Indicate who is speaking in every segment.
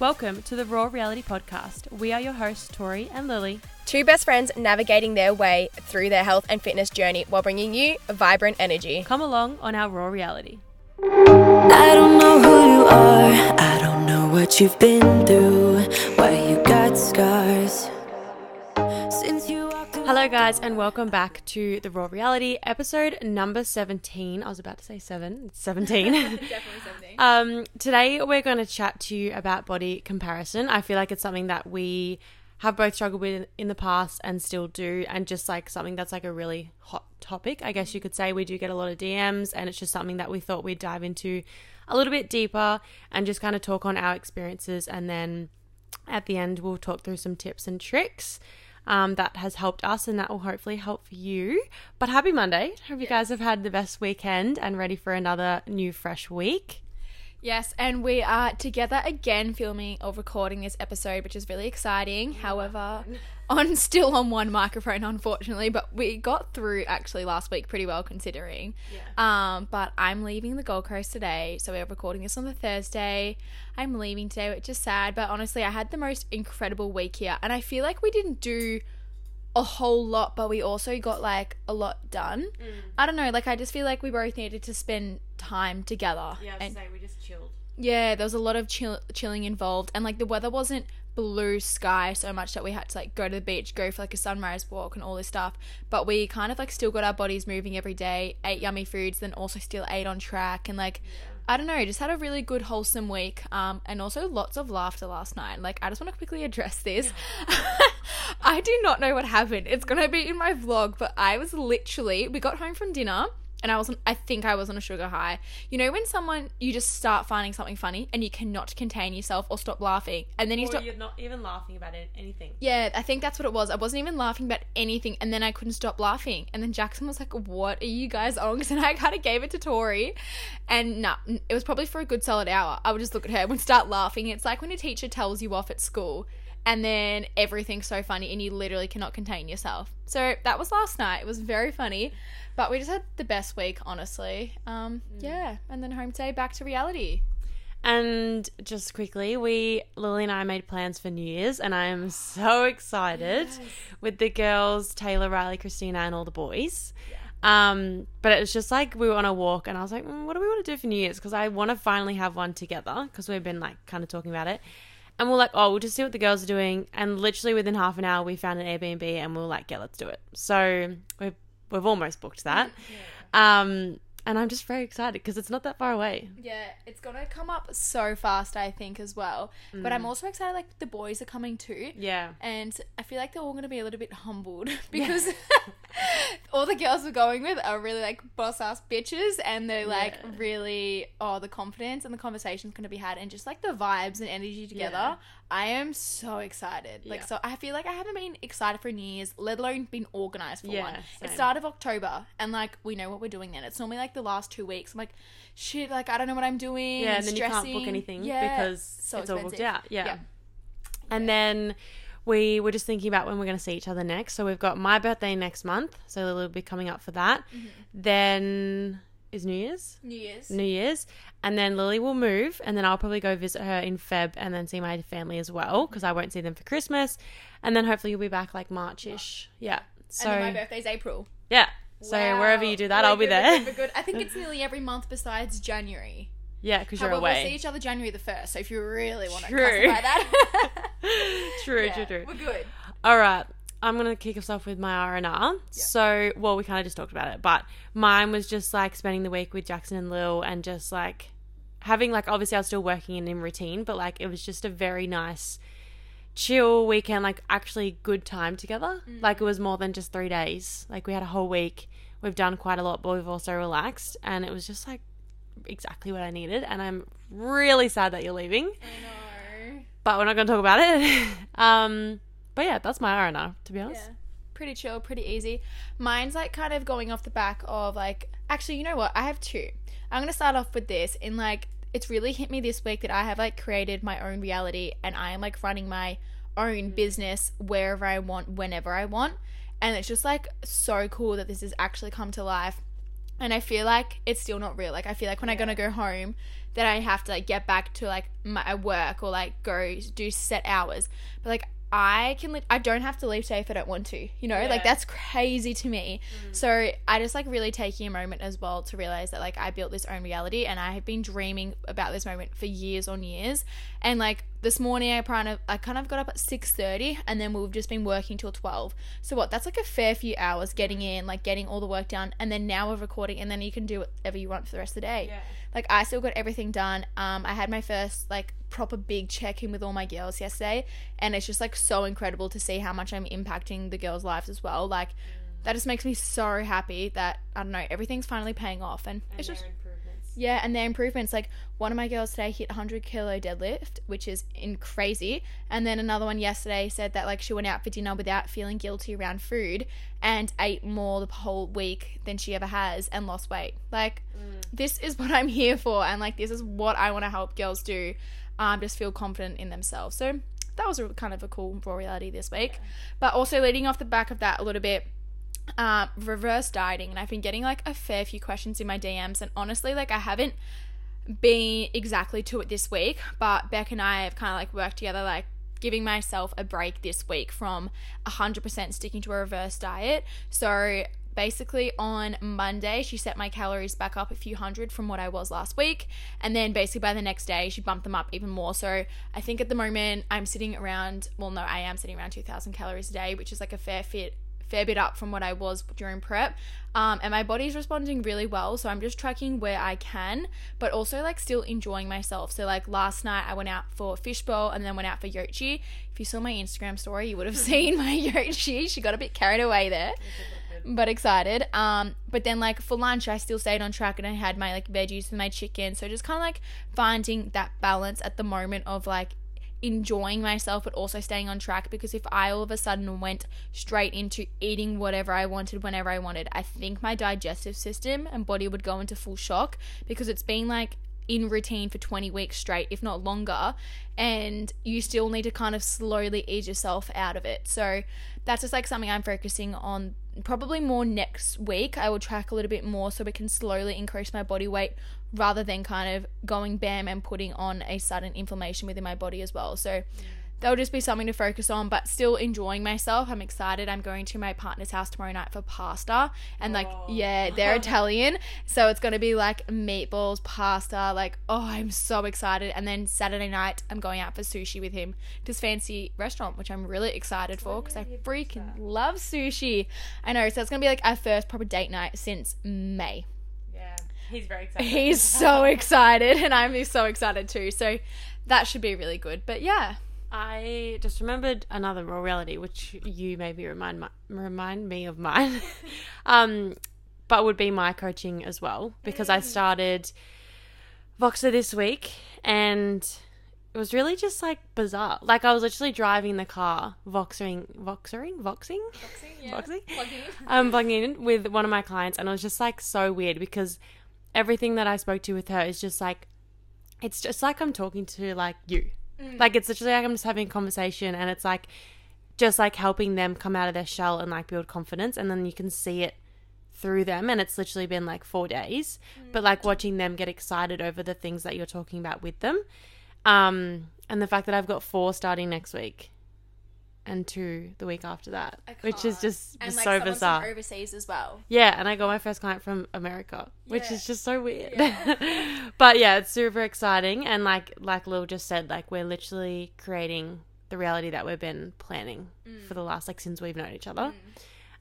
Speaker 1: Welcome to the Raw Reality Podcast. We are your hosts, Tori and Lily.
Speaker 2: Two best friends navigating their way through their health and fitness journey while bringing you vibrant energy.
Speaker 1: Come along on our Raw Reality.
Speaker 3: I don't know who you are. I don't know what you've been through. Why you got scars.
Speaker 1: Hello, guys, and welcome back to the Raw Reality episode number 17. I was about to say 7, it's 17.
Speaker 2: Definitely something.
Speaker 1: Um, today we're going to chat to you about body comparison. I feel like it's something that we have both struggled with in the past and still do, and just like something that's like a really hot topic. I guess you could say we do get a lot of DMs, and it's just something that we thought we'd dive into a little bit deeper and just kind of talk on our experiences, and then at the end we'll talk through some tips and tricks. Um, that has helped us and that will hopefully help you. But happy Monday. Hope you guys have had the best weekend and ready for another new fresh week.
Speaker 2: Yes, and we are together again filming or recording this episode, which is really exciting. However, on still on one microphone, unfortunately, but we got through actually last week pretty well considering. Um, but I'm leaving the Gold Coast today, so we're recording this on the Thursday. I'm leaving today, which is sad, but honestly, I had the most incredible week here, and I feel like we didn't do a whole lot, but we also got like a lot done. I don't know, like I just feel like we both needed to spend time together. Yeah, and say
Speaker 1: we just chilled.
Speaker 2: Yeah, there was a lot of chill- chilling involved, and like the weather wasn't blue sky so much that we had to like go to the beach, go for like a sunrise walk, and all this stuff. But we kind of like still got our bodies moving every day, ate yummy foods, then also still ate on track, and like I don't know, just had a really good wholesome week, um, and also lots of laughter last night. Like I just want to quickly address this. I do not know what happened. It's gonna be in my vlog, but I was literally we got home from dinner and I wasn't I think I was on a sugar high. You know when someone you just start finding something funny and you cannot contain yourself or stop laughing and then you
Speaker 1: Or
Speaker 2: stop
Speaker 1: you're not even laughing about it, anything.
Speaker 2: yeah, I think that's what it was. I wasn't even laughing about anything, and then I couldn't stop laughing. And then Jackson was like, "What are you guys on?" And I kind of gave it to Tori, and nah, it was probably for a good solid hour. I would just look at her and would start laughing. It's like when a teacher tells you off at school, and then everything's so funny, and you literally cannot contain yourself. So that was last night. It was very funny, but we just had the best week, honestly. Um, yeah, and then home today, back to reality.
Speaker 1: And just quickly, we Lily and I made plans for New Year's, and I am so excited with the girls, Taylor, Riley, Christina, and all the boys. Um, but it was just like we were on a walk, and I was like, mm, "What do we want to do for New Year's?" Because I want to finally have one together because we've been like kind of talking about it. And we're like, "Oh, we'll just see what the girls are doing." And literally within half an hour, we found an Airbnb, and we were like, "Yeah, let's do it." So we've we've almost booked that. Um, and I'm just very excited because it's not that far away.
Speaker 2: Yeah, it's gonna come up so fast, I think, as well. But I'm also excited, like, the boys are coming too.
Speaker 1: Yeah.
Speaker 2: And I feel like they're all gonna be a little bit humbled because all the girls we're going with are really like boss ass bitches and they're like
Speaker 1: Yeah.
Speaker 2: really, oh, the confidence and the conversation's gonna be had and just like the vibes and energy together.
Speaker 1: Yeah.
Speaker 2: I am so excited. Like,
Speaker 1: Yeah.
Speaker 2: so I feel like I haven't been excited for New Year's, let alone been organized for
Speaker 1: Yeah,
Speaker 2: one.
Speaker 1: same.
Speaker 2: It started of October and like we know what we're doing then. It's normally like the last two weeks. I'm like, shit, like I don't know what I'm doing.
Speaker 1: Yeah, and then you can't book anything
Speaker 2: Yeah,
Speaker 1: because
Speaker 2: so
Speaker 1: it's all booked out. Yeah.
Speaker 2: Yeah.
Speaker 1: And then we were just thinking about when we're going to see each other next. So we've got my birthday next month. So Lily will be coming up for that.
Speaker 2: Mm-hmm.
Speaker 1: Then is New Year's.
Speaker 2: New Year's.
Speaker 1: New Year's. And then Lily will move. And then I'll probably go visit her in Feb and then see my family as well because I won't see them for Christmas. And then hopefully you'll be back like March ish. Yeah. So,
Speaker 2: and then my birthday's April.
Speaker 1: yeah. So wherever you do that, I'll be
Speaker 2: good,
Speaker 1: there.
Speaker 2: good, we're good. I think it's nearly every month besides January.
Speaker 1: Yeah, because you're
Speaker 2: However, we'll see each other January the first. So if you really want to
Speaker 1: True.
Speaker 2: classify that,
Speaker 1: true,
Speaker 2: Yeah,
Speaker 1: true, true.
Speaker 2: We're good.
Speaker 1: All right. I'm going to kick us off with my R&R. So, well, we kind of just talked about it, but mine was just like spending the week with Jackson and Lil and just like having like obviously I was still working and in routine, but like it was just a very nice chill weekend, like actually good time together. Like it was more than just 3 days. Like we had a whole week. We've done quite a lot, but we've also relaxed and it was just like exactly what I needed and I'm really sad that you're leaving
Speaker 2: I know.
Speaker 1: but we're not going to talk about it. um, but yeah, that's my R&R, to be honest.
Speaker 2: Yeah. Pretty chill, pretty easy. Mine's like kind of going off the back of like, actually, you know what? I have two. I'm going to start off with this in like, it's really hit me this week that I have like created my own reality and I am like running my own mm. business wherever I want, whenever I want. And it's just like so cool that this has actually come to life. and I feel like it's still not real. Like I feel like when I'm gonna go home, that I have to like get back to like my work or like go do set hours. But like I can, li- I don't have to leave today if I don't want to. You know, like that's crazy to me. Mm. So I just like really taking a moment as well to realize that like I built this own reality, and I have been dreaming about this moment for years on years. And like this morning, I kind of, I kind of got up at six thirty, and then we've just been working till twelve. So what? That's like a fair few hours getting in, like getting all the work done, and then now we're recording, and then you can do whatever you want for the rest of the day.
Speaker 1: Yeah.
Speaker 2: Like I still got everything done. Um, I had my first like proper big check in with all my girls yesterday, and it's just like so incredible to see how much I'm impacting the girls' lives as well. Like that just makes me so happy that I don't know everything's finally paying off, and, it's just. Yeah, and their improvements. Like one of my girls today hit 100 kilo deadlift, which is in crazy. And then another one yesterday said that like she went out for dinner without feeling guilty around food and ate more the whole week than she ever has and lost weight. Like this is what I'm here for, and like this is what I want to help girls do. Um, just feel confident in themselves. So that was a kind of a cool raw reality this week. But also leading off the back of that a little bit uh, reverse dieting, and I've been getting like a fair few questions in my DMs, and honestly, like I haven't been exactly to it this week, but Beck and I have kind of like worked together, like giving myself a break this week from 100% sticking to a reverse diet. So basically on Monday, she set my calories back up a few hundred from what I was last week. And then basically by the next day, she bumped them up even more. So I think at the moment, I'm sitting around, well, no, I am sitting around 2,000 calories a day, which is like a fair fit fair bit up from what I was during prep. Um, and my body's responding really well. So I'm just tracking where I can, but also like still enjoying myself. So like last night I went out for fishbowl and then went out for yochi. If you saw my Instagram story, you would have seen my yochi. She got a bit carried away there. But excited. Um, but then like for lunch I still stayed on track and I had my like veggies and my chicken. So just kind of like finding that balance at the moment of like enjoying myself but also staying on track because if I all of a sudden went straight into eating whatever I wanted whenever I wanted, I think my digestive system and body would go into full shock because it's been like in routine for 20 weeks straight, if not longer, and you still need to kind of slowly ease yourself out of it. So that's just like something I'm focusing on probably more next week. I will track a little bit more so we can slowly increase my body weight rather than kind of going bam and putting on a sudden inflammation within my body as well. So that'll just be something to focus on, but still enjoying myself. I'm excited. I'm going to my partner's house tomorrow night for pasta. And like, yeah, they're Italian. So it's going to be like meatballs, pasta. Like, oh, I'm so excited. And then Saturday night, I'm going out for sushi with him to this fancy restaurant, which I'm really excited for because I freaking love sushi. I know. So it's going to be like our first proper date night since May.
Speaker 1: Yeah, he's very excited.
Speaker 2: He's so excited, and I'm so excited too. So that should be really good. But yeah.
Speaker 1: I just remembered another raw reality, which you maybe remind my, remind me of mine, um, but would be my coaching as well because I started Voxer this week and it was really just like bizarre. Like I was literally driving the car, voxering, voxering, voxing, voxing, um, plugging in with one of my clients, and it was just like so weird because everything that I spoke to with her is just like, it's just like I'm talking to like you. Like it's literally like I'm just having a conversation and it's like just like helping them come out of their shell and like build confidence and then you can see it through them and it's literally been like 4 days. But like watching them get excited over the things that you're talking about with them. Um and the fact that I've got 4 starting next week and 2 the week after that which is just so bizarre.
Speaker 2: and like
Speaker 1: so bizarre
Speaker 2: from overseas as well.
Speaker 1: yeah, and I got my first client from America, which
Speaker 2: Yeah.
Speaker 1: is just so weird. but yeah, it's super exciting and like like Lil just said, like we're literally creating the reality that we've been planning
Speaker 2: Mm.
Speaker 1: for the last like since we've known each other.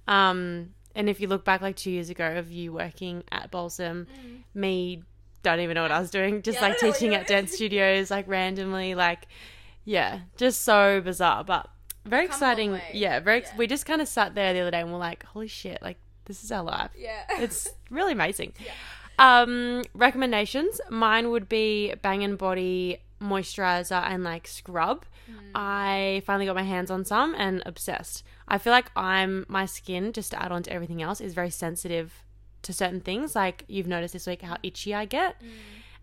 Speaker 1: Um and if you look back like 2 years ago of you working at Balsam, me don't even know what I was doing, just
Speaker 2: Mm. Yeah,
Speaker 1: like
Speaker 2: don't know what
Speaker 1: teaching at dance studios like randomly like yeah, just so bizarre, but very
Speaker 2: Come
Speaker 1: exciting. Yeah, very. ex
Speaker 2: Yeah.
Speaker 1: We just kind of sat there the other day and we're like, "Holy shit! Like this is our life."
Speaker 2: Yeah.
Speaker 1: It's really amazing. Um, recommendations. Mine would be Bangn Body moisturizer and like scrub. Hmm. I finally got my hands on some and obsessed. I feel like I'm my skin just to add on to everything else is very sensitive to certain things. Like you've noticed this week how hmm. itchy I get, hmm.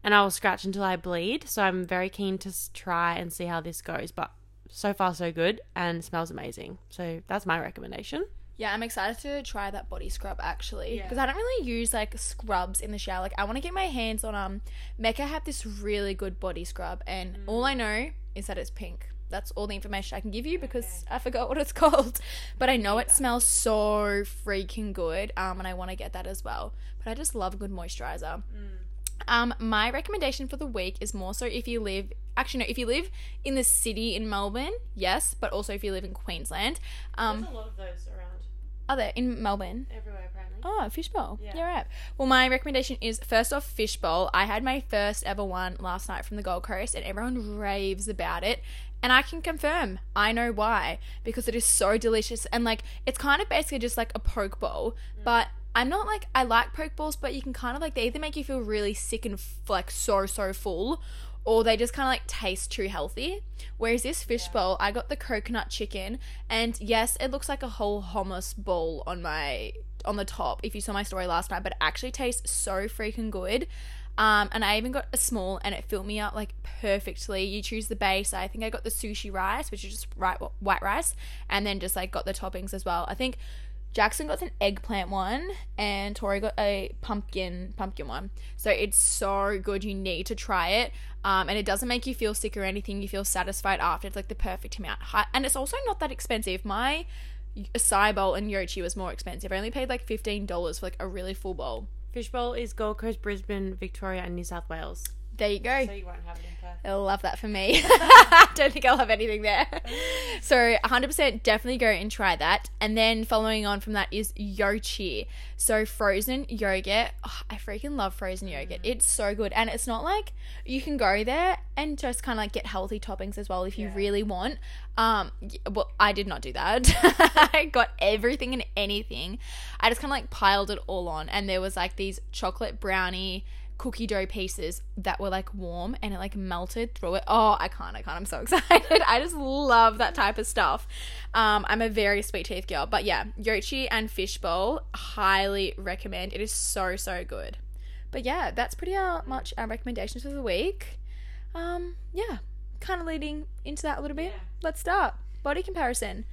Speaker 1: and I will scratch until I bleed. So I'm very keen to try and see how this goes. But so far so good and smells amazing. So that's my recommendation.
Speaker 2: Yeah, I'm excited to try that body scrub actually
Speaker 1: Yeah.
Speaker 2: because I don't really use like scrubs in the shower. Like I want to get my hands on um Mecca have this really good body scrub and all I know is that it's pink. That's all the information I can give you because I forgot what it's called. But I know it smells so freaking good um and I want to get that as well. But I just love a good moisturizer. Um, my recommendation for the week is more so if you live actually no, if you live in the city in Melbourne, yes, but also if you live in Queensland. Um, there's
Speaker 1: a lot of those around
Speaker 2: are there in Melbourne?
Speaker 1: everywhere apparently.
Speaker 2: Oh, fishbowl. Yeah.
Speaker 1: Yeah.
Speaker 2: right. Well, my recommendation is first off fishbowl. I had my first ever one last night from the Gold Coast, and everyone raves about it. And I can confirm, I know why because it is so delicious and like it's kind of basically just like a poke bowl, but I'm not like I like poke bowls, but you can kind of like they either make you feel really sick and f- like so so full, or they just kind of like taste too healthy. Whereas this fish bowl, I got the coconut chicken, and yes, it looks like a whole hummus bowl on my on the top. If you saw my story last night, but it actually tastes so freaking good. Um, and I even got a small, and it filled me up like perfectly. You choose the base. I think I got the sushi rice, which is just right white rice, and then just like got the toppings as well. I think Jackson got an eggplant one and Tori got a pumpkin pumpkin one. So it's so good. You need to try it. Um, and it doesn't make you feel sick or anything. You feel satisfied after. It's like the perfect amount. And it's also not that expensive. My acai bowl and Yochi was more expensive. I only paid like fifteen dollars for like a really full bowl.
Speaker 1: Fishbowl is Gold Coast, Brisbane, Victoria, and New South Wales.
Speaker 2: There you go.
Speaker 1: So you won't have it in Perth.
Speaker 2: I love that for me. I don't think I'll have anything there. So 100% definitely go and try that. And then following on from that is Yochi. So frozen yogurt. Oh, I freaking love frozen yogurt. It's so good. And it's not like you can go there and just kind of like get healthy toppings as well if you really want. Um, well, I did not do that. I got everything and anything. I just kind of like piled it all on. And there was like these chocolate brownie cookie dough pieces that were like warm and it like melted through it. Oh, I can't, I can't. I'm so excited. I just love that type of stuff. Um, I'm a very sweet tooth girl. But yeah, Yochi and Fishbowl, highly recommend. It is so, so good. But yeah, that's pretty uh, much our recommendations for the week. Um, yeah, kind of leading into that a little bit. Let's start. Body comparison.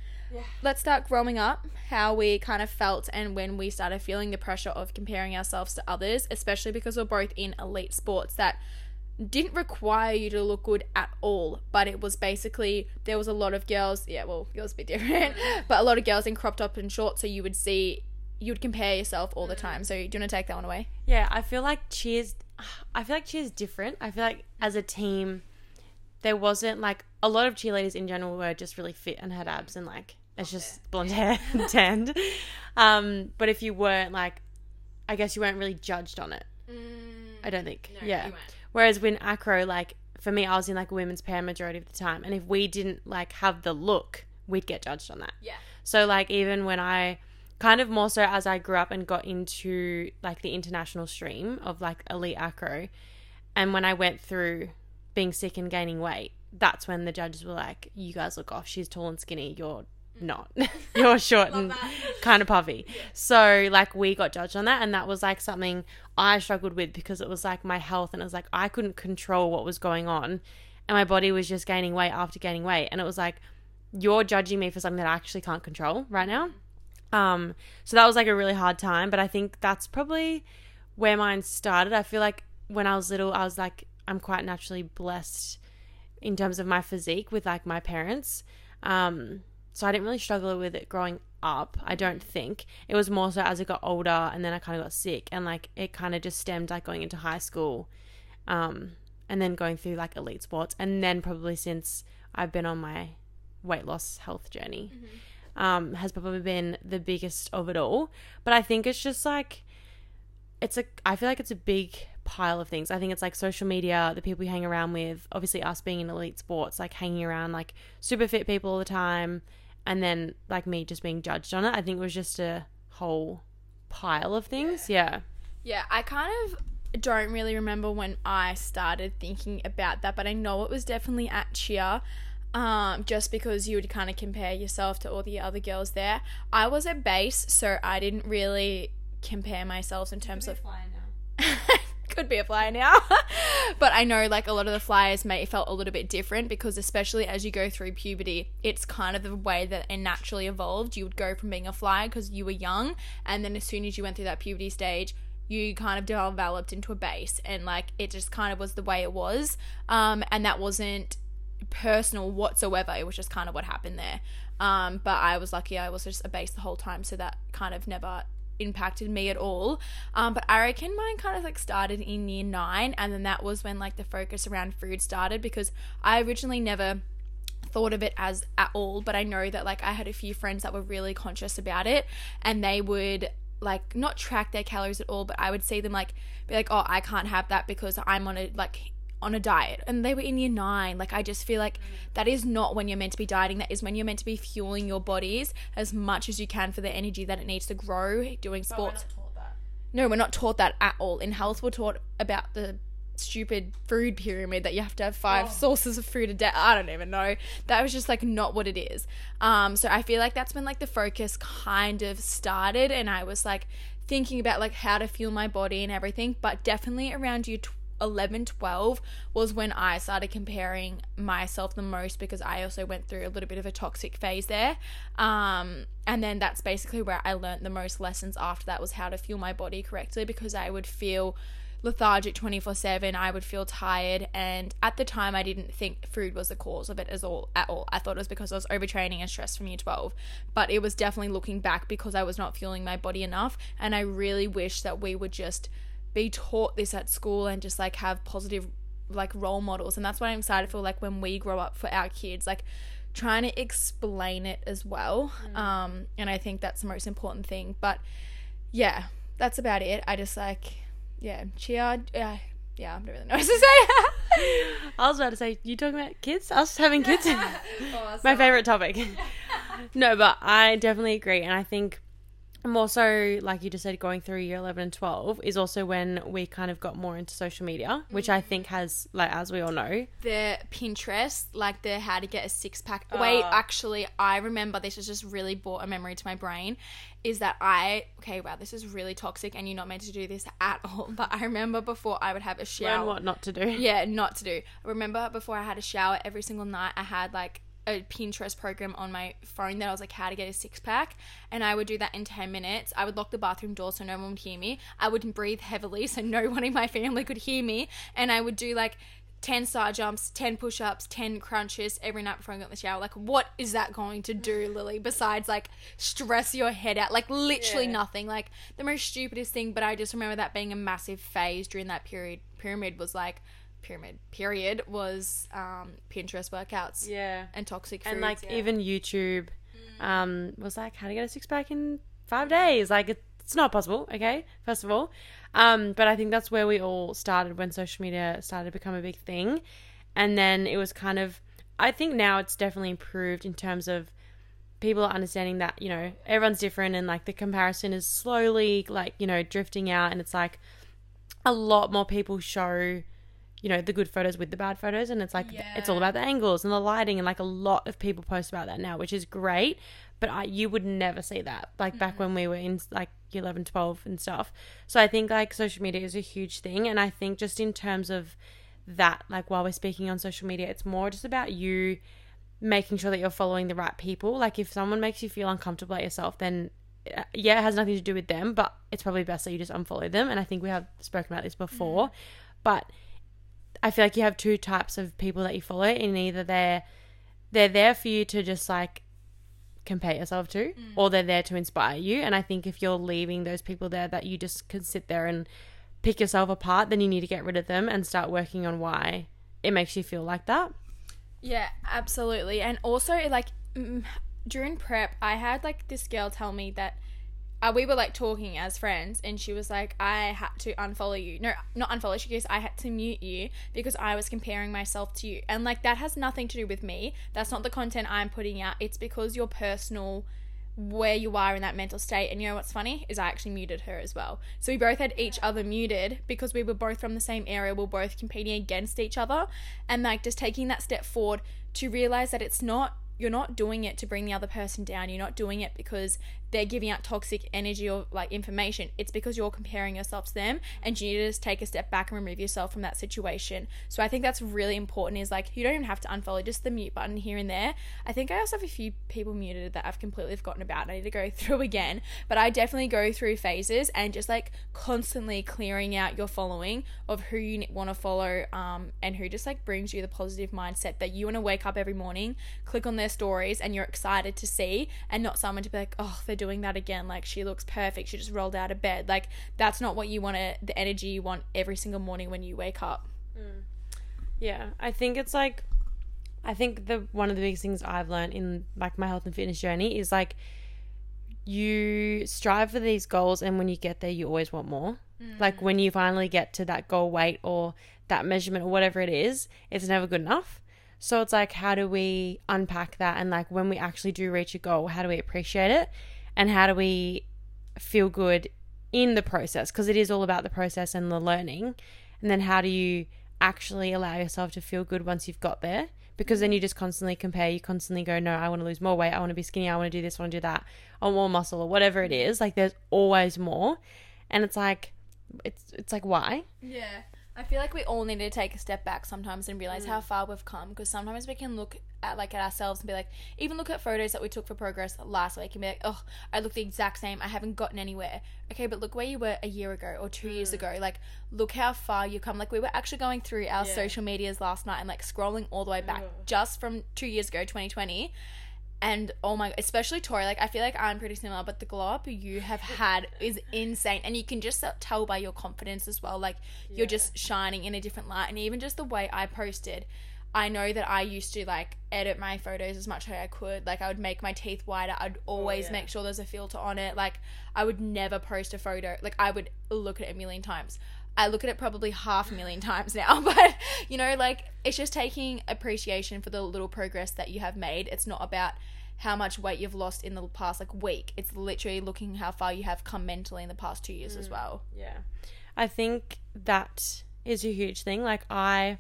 Speaker 2: Let's start growing up, how we kind of felt and when we started feeling the pressure of comparing ourselves to others, especially because we're both in elite sports that didn't require you to look good at all, but it was basically there was a lot of girls, yeah, well, girls a bit different, but a lot of girls in crop top and shorts, so you would see you would compare yourself all the time. So do you want to take that one away?
Speaker 1: Yeah, I feel like Cheers. I feel like Cheers different. I feel like as a team, there wasn't like a lot of cheerleaders in general were just really fit and had abs and like it's just blonde hair and tanned. Um, but if you weren't like, I guess you weren't really judged on it. I don't think. yeah. Whereas when acro, like for me, I was in like a women's pair majority of the time, and if we didn't like have the look, we'd get judged on that.
Speaker 2: Yeah.
Speaker 1: So like even when I kind of more so as I grew up and got into like the international stream of like elite acro and when I went through being sick and gaining weight, that's when the judges were like, You guys look off, she's tall and skinny, you're not. you're short and kind of puffy. So like we got judged on that and that was like something I struggled with because it was like my health and it was like I couldn't control what was going on and my body was just gaining weight after gaining weight and it was like you're judging me for something that I actually can't control right now. Um, so that was like a really hard time, but I think that's probably where mine started. I feel like when I was little, I was like, I'm quite naturally blessed in terms of my physique with like my parents. Um, so I didn't really struggle with it growing up. I don't think it was more so as I got older and then I kind of got sick and like it kind of just stemmed like going into high school, um, and then going through like elite sports and then probably since I've been on my weight loss health journey um, has probably been the biggest of it all. But I think it's just like it's a I feel like it's a big pile of things. I think it's like social media, the people you hang around with, obviously us being in elite sports, like hanging around like super fit people all the time, and then like me just being judged on it. I think it was just a whole pile of things. Yeah.
Speaker 2: Yeah, I kind of don't really remember when I started thinking about that, but I know it was definitely at cheer. Um, just because you would kind of compare yourself to all the other girls there. I was at base, so I didn't really compare myself in terms of could be a flyer now. but I know like a lot of the flyers may felt a little bit different because especially as you go through puberty, it's kind of the way that it naturally evolved. You would go from being a flyer because you were young, and then as soon as you went through that puberty stage, you kind of developed into a base and like it just kind of was the way it was um, and that wasn't personal whatsoever it was just kind of what happened there um, but i was lucky i was just a base the whole time so that kind of never impacted me at all. Um, but i reckon mine kind of like started in year nine and then that was when like the focus around food started because i originally never thought of it as at all but i know that like i had a few friends that were really conscious about it and they would like not track their calories at all, but I would see them like be like, oh, I can't have that because I'm on a like on a diet and they were in year nine like i just feel like that is not when you're meant to be dieting that is when you're meant to be fueling your bodies as much as you can for the energy that it needs to grow doing sports no we're not taught that at all in health we're taught about the stupid food pyramid that you have to have five
Speaker 1: Oh.
Speaker 2: sources of food a day. I don't even know. That was just like not what it is. Um, so I feel like that's when like the focus kind of started, and I was like thinking about like how to fuel my body and everything. But definitely around year 11, 12 was when I started comparing myself the most because I also went through a little bit of a toxic phase there. Um, and then that's basically where I learned the most lessons after that was how to fuel my body correctly because I would feel lethargic 24 7 i would feel tired. And at the time i didn't think food was the cause of it as all at all. I thought it was because i was overtraining and stressed from year 12 but it was definitely looking back because i was not fueling my body enough. And i really wish that we would just be taught this at school and just like have positive like role models and that's what i'm excited for like when we grow up for our kids like trying to explain it as well um and i think that's the most important thing but yeah that's about it i just like yeah cheer uh, yeah i don't really know what to say
Speaker 1: I was about to say, you talking about kids? Us having kids? My favorite topic. no, but I definitely agree. And I think more so, like you just said, going through year 11 and 12 is also when we kind of got more into social media, which I think has, like, as we all know,
Speaker 2: the Pinterest, like the how to get a six pack. Ah. Wait,
Speaker 1: Oh.
Speaker 2: actually, I remember this has just really brought a memory to my brain. Is that I okay? Wow, this is really toxic, and you're not meant to do this at all. But I remember before I would have a shower.
Speaker 1: learn what not to do.
Speaker 2: Yeah, not to do. I remember before I had a shower every single night, I had like a Pinterest program on my phone that I was like how to get a six pack, and I would do that in ten minutes. I would lock the bathroom door so no one would hear me. I would breathe heavily so no one in my family could hear me, and I would do like. 10 side jumps, 10 push ups, 10 crunches every night before I got in the shower. Like, what is that going to do, Lily, besides like stress your head out? Like, literally
Speaker 1: Yeah.
Speaker 2: nothing. Like, the most stupidest thing, but I just remember that being a massive phase during that period. Pyramid was like, pyramid period was um, Pinterest workouts
Speaker 1: Yeah.
Speaker 2: and toxic
Speaker 1: And like
Speaker 2: yeah.
Speaker 1: even YouTube um, was like how to get a six pack in five days. Like it's not possible. Okay, first of all, um, but I think that's where we all started when social media started to become a big thing, and then it was kind of. I think now it's definitely improved in terms of people are understanding that you know everyone's different and like the comparison is slowly like you know drifting out and it's like a lot more people show you know the good photos with the bad photos. And it's like it's all about the angles and the lighting. And like a lot of people post about that now which is great. But I, you would never see that like back when we were in like year 11 12 and stuff. So i think like social media is a huge thing. And i think just in terms of that like while we're speaking on social media it's more just about you making sure that you're following the right people. Like if someone makes you feel uncomfortable at yourself then uh, yeah it has nothing to do with them but it's probably best that you just unfollow them. And i think we have spoken about this before. But I feel like you have two types of people that you follow, and either they're they're there for you to just like compare yourself to, or they're there to inspire you. And I think if you're leaving those people there that you just can sit there and pick yourself apart, then you need to get rid of them and start working on why it makes you feel like that.
Speaker 2: Yeah, absolutely. And also, like, mm, during prep, I had, like, this girl tell me that uh, we were, like, talking as friends, and she was like, I had to unfollow you. No, not unfollow. She goes, I had to mute you because I was comparing myself to you. And, like, that has nothing to do with me. That's not the content I'm putting out. It's because your personal where you are in that mental state. And you know what's funny is I actually muted her as well. So we both had each other muted because we were both from the same area. We are both competing against each other, and like just taking that step forward to realize that it's not you're not doing it to bring the other person down. You're not doing it because they're giving out toxic energy or like information. It's because you're comparing yourself to them and you need to just take a step back and remove yourself from that situation. So I think that's really important is like you don't even have to unfollow, just the mute button here and there. I think I also have a few people muted that I've completely forgotten about. I need to go through again. But I definitely go through phases and just like constantly clearing out your following of who you want to follow um, and who just like brings you the positive mindset that you want to wake up every morning, click on their stories and you're excited to see and not someone to be like, oh, they're doing that again. Like she looks perfect. She just rolled out of bed. Like that's not what you want to, the energy you want every single morning when you wake up. Mm.
Speaker 1: Yeah, I think it's like, I think the one of the biggest things I've learned in like my health and fitness journey is like, you strive for these goals, and when you get there, you always want more. Mm. Like when you finally get to that goal weight or that measurement or whatever it is, it's never good enough. So it's like, how do we unpack that? And like when we actually do reach a goal, how do we appreciate it? And how do we feel good in the process? Because it is all about the process and the learning. And then how do you actually allow yourself to feel good once you've got there? Because then you just constantly compare, you constantly go, no, I want to lose more weight, I want to be skinny, I want to do this, I want to do that, I want more muscle or whatever it is. Like there's always more. And it's like, it's it's like why?
Speaker 2: Yeah. I feel like we all need to take a step back sometimes and realize how mm. far we've come because sometimes we can look at like at ourselves and be like even look at photos that we took for progress last week and be like oh I look the exact same. I haven't gotten anywhere. Okay but look where you were a year ago or 2 years mm. ago. Like look how far you come. Like we were actually going through our social medias last night and like scrolling all the way back just from 2 years ago 2020 and oh my especially Tori like I feel like I'm pretty similar but the glow up you have had is insane. And you can just tell by your confidence as well like you're just shining in a different light. And even just the way I posted I know that I used to like edit my photos as much as I could. Like I would make my teeth wider. I'd oh, always
Speaker 1: yeah.
Speaker 2: make sure there's a filter on it. Like I would never post a photo. Like I would look at it a million times I look at it probably half a million times now, but you know, like it's just taking appreciation for the little progress that you have made. It's not about how much weight you've lost in the past like week. It's literally looking how far you have come mentally in the past two years as mm. well.
Speaker 1: Yeah. I think that is a huge thing. Like I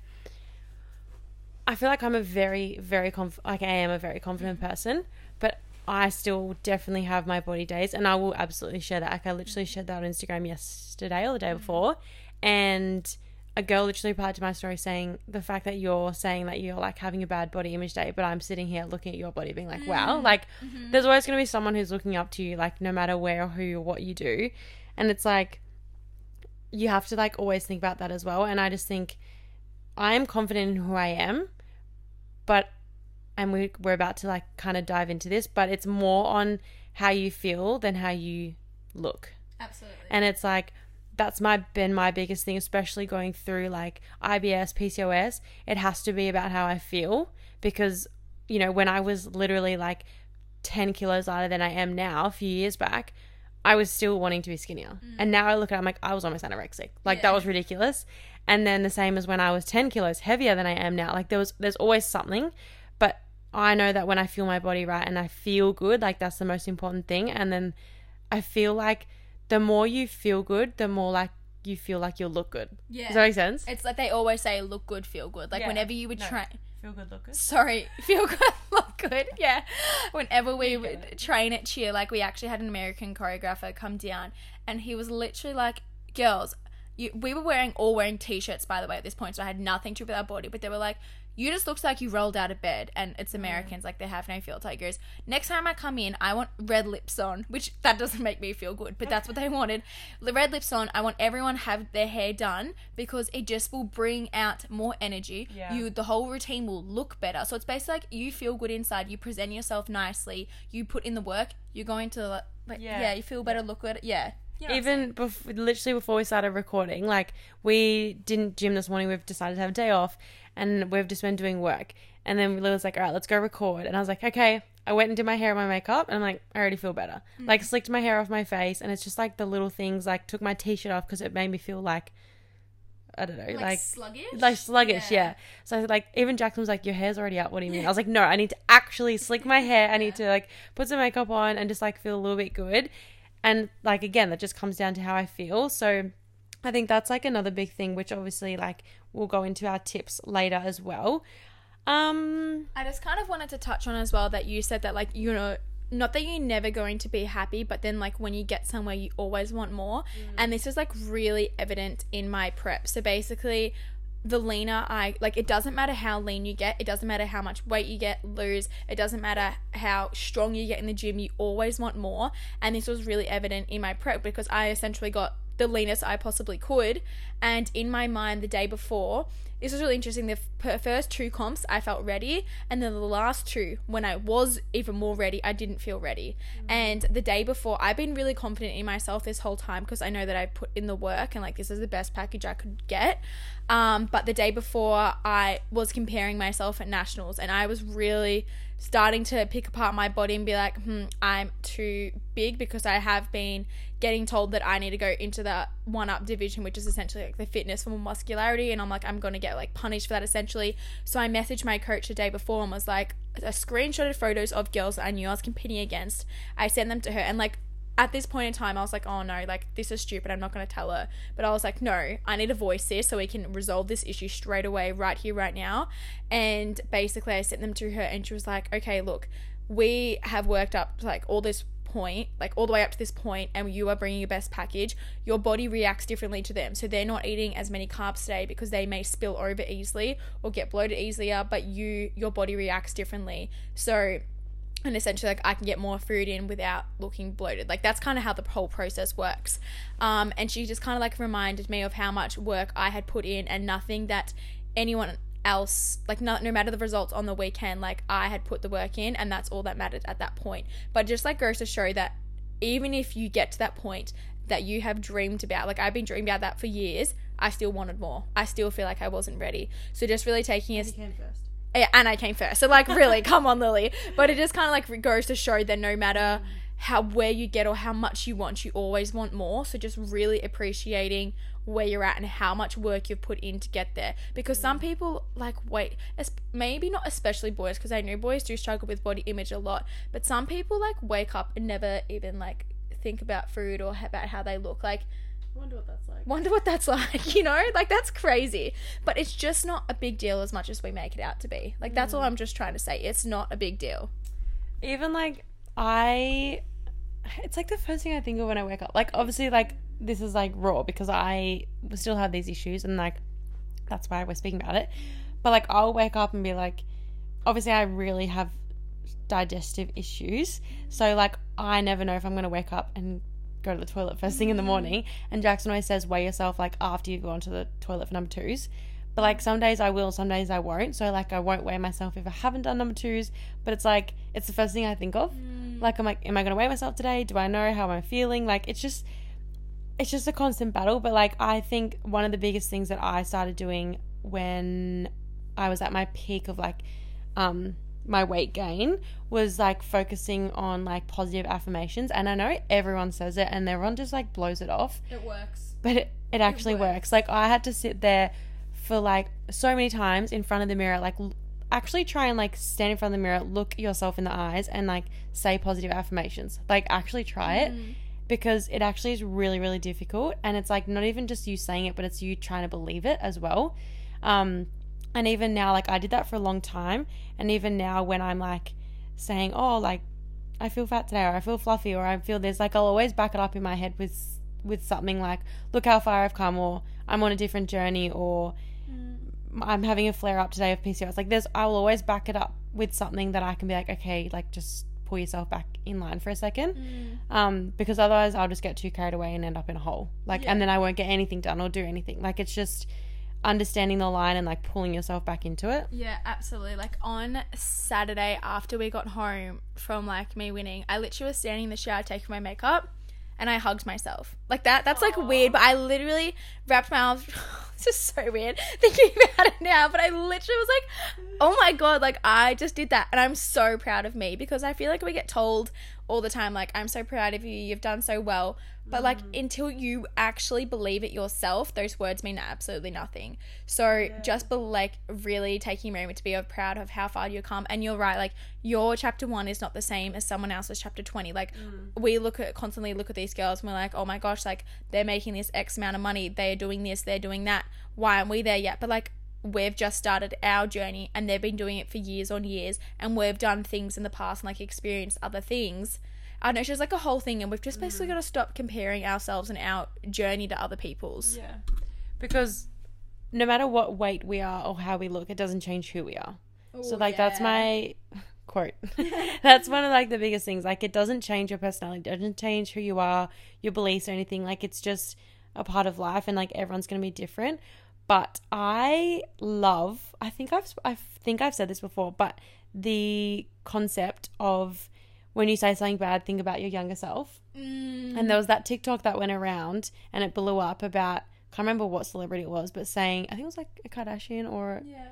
Speaker 1: I feel like I'm a very very conf- like I am a very confident mm-hmm. person, but I still definitely have my body days and I will absolutely share that. Like I literally shared that on Instagram yesterday or the day mm-hmm. before and a girl literally replied to my story saying the fact that you're saying that you're like having a bad body image day, but I'm sitting here looking at your body being like, wow, mm. like mm-hmm. there's always going to be someone who's looking up to you, like no matter where or who or what you do. And it's like, you have to like always think about that as well. And I just think I am confident in who I am, but, and we, we're about to like kind of dive into this, but it's more on how you feel than how you look.
Speaker 2: Absolutely.
Speaker 1: And it's like that's my been my biggest thing, especially going through like IBS, PCOS. It has to be about how I feel because you know when I was literally like ten kilos lighter than I am now a few years back, I was still wanting to be skinnier, mm. and now I look at it, I'm like I was almost anorexic. Like that was ridiculous. And then the same as when I was ten kilos heavier than I am now. Like there was there's always something, but I know that when I feel my body right and I feel good, like that's the most important thing. And then I feel like the more you feel good, the more like you feel like you'll look good.
Speaker 2: Yeah.
Speaker 1: Does that make sense?
Speaker 2: It's like they always say, look good, feel good. Like
Speaker 1: Yeah.
Speaker 2: whenever you would
Speaker 1: No.
Speaker 2: train.
Speaker 1: Feel good, look good.
Speaker 2: Sorry, feel good, look good. Yeah. Whenever we would train at cheer, like we actually had an American choreographer come down, and he was literally like, "Girls, you, we were wearing all wearing t-shirts by the way at this point, so I had nothing to do with our body, but they were like." You just looks like you rolled out of bed, and it's Americans, like they have no filter. He goes, Next time I come in, I want red lips on, which that doesn't make me feel good, but that's what they wanted. The red lips on. I want everyone have their hair done because it just will bring out more energy.
Speaker 1: Yeah.
Speaker 2: You the whole routine will look better. So it's basically like you feel good inside, you present yourself nicely, you put in the work, you're going to like yeah,
Speaker 1: Yeah.
Speaker 2: you feel better, look good. Yeah. You know
Speaker 1: Even before, literally before we started recording, like we didn't gym this morning. We've decided to have a day off, and we've just been doing work. And then Lil was like, "All right, let's go record." And I was like, "Okay." I went and did my hair and my makeup, and I'm like, I already feel better.
Speaker 2: Mm.
Speaker 1: Like slicked my hair off my face, and it's just like the little things. Like took my t-shirt off because it made me feel like I don't know,
Speaker 2: saying?
Speaker 1: like
Speaker 2: sluggish.
Speaker 1: like sluggish, yeah. So like even Jackson was like, "Your hair's already up. What do you mean?" I was like, "No, I need to actually slick my hair. I need to like put some makeup on and just like feel a little bit good." And like again, that just comes down to how I feel. So I think that's like another big thing, which obviously like we'll go into our tips later as well. Um,
Speaker 2: I just kind of wanted to touch on as well that you said that like you know not that you're never going to be happy, but then like when you get somewhere you always want more. And this is like really evident in my prep. So basically the leaner I like it doesn't matter how lean you get, it doesn't matter how much weight you get lose, it doesn't matter how strong you get in the gym, you always want more. And this was really evident in my prep because I essentially got the leanest I possibly could. And in my mind, the day before, this was really interesting. The f- first two comps, I felt ready, and then the last two, when I was even more ready, I didn't feel ready. And the day before, I've been really confident in myself this whole time because I know that I put in the work and like this is the best package I could get. Um, but the day before, I was comparing myself at nationals, and I was really starting to pick apart my body and be like, hmm, I'm too big because I have been getting told that I need to go into the one up division, which is essentially like the fitness for muscularity. And I'm like, I'm going to get like punished for that essentially. So I messaged my coach the day before and was like, a screenshotted photos of girls that I knew I was competing against. I sent them to her and like, at this point in time, I was like, oh no, like this is stupid. I'm not going to tell her. But I was like, no, I need to voice this so we can resolve this issue straight away, right here, right now. And basically, I sent them to her, and she was like, okay, look, we have worked up like all this point, like all the way up to this point, and you are bringing your best package. Your body reacts differently to them. So they're not eating as many carbs today because they may spill over easily or get bloated easier, but you, your body reacts differently. So and essentially like I can get more food in without looking bloated. Like that's kind of how the whole process works. Um, and she just kind of like reminded me of how much work I had put in and nothing that anyone else like no, no matter the results on the weekend like I had put the work in and that's all that mattered at that point. But just like goes to show that even if you get to that point that you have dreamed about like I've been dreaming about that for years, I still wanted more. I still feel like I wasn't ready. So just really taking yeah, and I came first. So like really, come on, Lily. But it just kind of like goes to show that no matter how where you get or how much you want, you always want more. So just really appreciating where you're at and how much work you've put in to get there. Because some mm. people like wait, maybe not especially boys, because I know boys do struggle with body image a lot. But some people like wake up and never even like think about food or about how they look. Like
Speaker 1: wonder what that's like.
Speaker 2: wonder what that's like, you know? Like that's crazy. But it's just not a big deal as much as we make it out to be. Like that's all mm. I'm just trying to say. It's not a big deal.
Speaker 1: even like I it's like the first thing I think of when I wake up. Like obviously like this is like raw because I still have these issues and like that's why we're speaking about it. But like I'll wake up and be like obviously I really have digestive issues. So like I never know if I'm gonna wake up and go to the toilet first thing in the morning. And Jackson always says weigh yourself like after you've gone to the toilet for number twos. But like some days I will, some days I won't. So like I won't weigh myself if I haven't done number twos. But it's like it's the first thing I think of. Like I'm like, am I gonna weigh myself today? Do I know how I'm feeling? Like it's just it's just a constant battle. But like I think one of the biggest things that I started doing when I was at my peak of like um my weight gain was like focusing on like positive affirmations and I know everyone says it and everyone just like blows it off
Speaker 2: It works.
Speaker 1: but it, it actually works. Like I had to sit there for like so many times in front of the mirror, like actually try and like stand in front of the mirror, look yourself in the eyes, and like say positive affirmations. Like actually try it because it actually is really really difficult, and it's like not even just you saying it, but it's you trying to believe it as well. Um, and even now, like I did that for a long time, and even now when I'm like saying, oh, like I feel fat today, or I feel fluffy, or I feel this. Like I'll always back it up in my head with with something like, "Look how far I've come," or "I'm on a different journey," or "I'm having a flare up today of PCOS." Like there's, I will always back it up with something that I can be like, "Okay, like just pull yourself back in line for a second. um, because otherwise I'll just get too carried away and end up in a hole. Like, and then I won't get anything done or do anything. Like it's just understanding the line and like pulling yourself back into it.
Speaker 2: Yeah, absolutely. Like on Saturday after we got home from like me winning, I literally was standing in the shower taking my makeup and I hugged myself. Like that that's like weird, but I literally wrapped my arms it's just so weird thinking about it now, but I literally was like, "Oh my god, like I just did that." And I'm so proud of me because I feel like we get told all the time like, "I'm so proud of you. You've done so well." But like mm. until you actually believe it yourself, those words mean absolutely nothing. So just be like really taking a moment to be proud of how far you've come. And you're right, like your chapter one is not the same as someone else's chapter twenty. Like mm. we look at constantly look at these girls and we're like, oh my gosh, like they're making this X amount of money, they're doing this, they're doing that. Why aren't we there yet? But like we've just started our journey and they've been doing it for years on years and we've done things in the past and like experienced other things. I don't know, it's just like a whole thing and we've just basically mm. got to stop comparing ourselves and our journey to other people's.
Speaker 1: Yeah. Because no matter what weight we are or how we look, it doesn't change who we are. Oh, so like that's my quote. that's one of like the biggest things. Like it doesn't change your personality, it doesn't change who you are, your beliefs or anything. Like it's just a part of life and like everyone's going to be different. But I love, I think I've I think I've said this before, but the concept of when you say something bad, think about your younger self.
Speaker 2: Mm.
Speaker 1: And there was that TikTok that went around and it blew up about I can't remember what celebrity it was, but saying I think it was like a Kardashian or
Speaker 2: Yeah.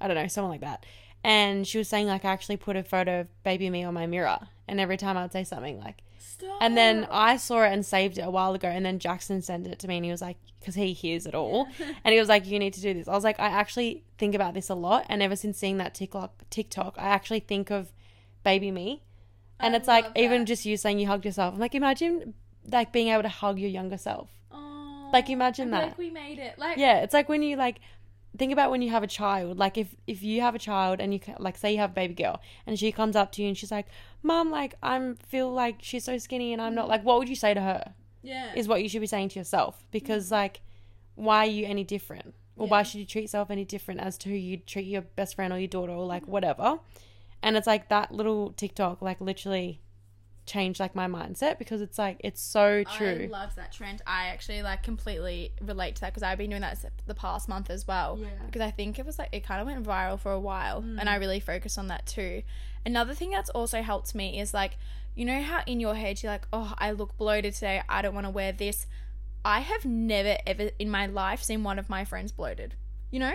Speaker 1: I don't know, someone like that. And she was saying like I actually put a photo of baby me on my mirror and every time I'd say something like
Speaker 2: Stop.
Speaker 1: and then I saw it and saved it a while ago and then Jackson sent it to me and he was like because he hears it all and he was like you need to do this. I was like I actually think about this a lot and ever since seeing that TikTok TikTok I actually think of baby me. And
Speaker 2: I
Speaker 1: it's like even
Speaker 2: that.
Speaker 1: just you saying you hugged yourself. I'm like imagine like being able to hug your younger self.
Speaker 2: Aw,
Speaker 1: like, imagine that.
Speaker 2: Like we made it. Like
Speaker 1: Yeah, it's like when you like think about when you have a child. Like if if you have a child and you like say you have a baby girl and she comes up to you and she's like, "Mom, like I'm feel like she's so skinny and I'm not mm. like what would you say to her?"
Speaker 2: yeah.
Speaker 1: Is what you should be saying to yourself because mm. like why are you any different? Or why should you treat yourself any different as to who you treat your best friend or your daughter or like mm. whatever? And it's like that little TikTok like literally changed like my mindset because it's like it's so
Speaker 2: I
Speaker 1: true.
Speaker 2: love that trend. I actually like completely relate to that because I've been doing that the past month as well.
Speaker 1: Yeah.
Speaker 2: Because I think it was like it kind of went viral for a while, mm. and I really focused on that too. Another thing that's also helped me is like, you know how in your head you're like, oh, I look bloated today. I don't want to wear this. I have never ever in my life seen one of my friends bloated. You know.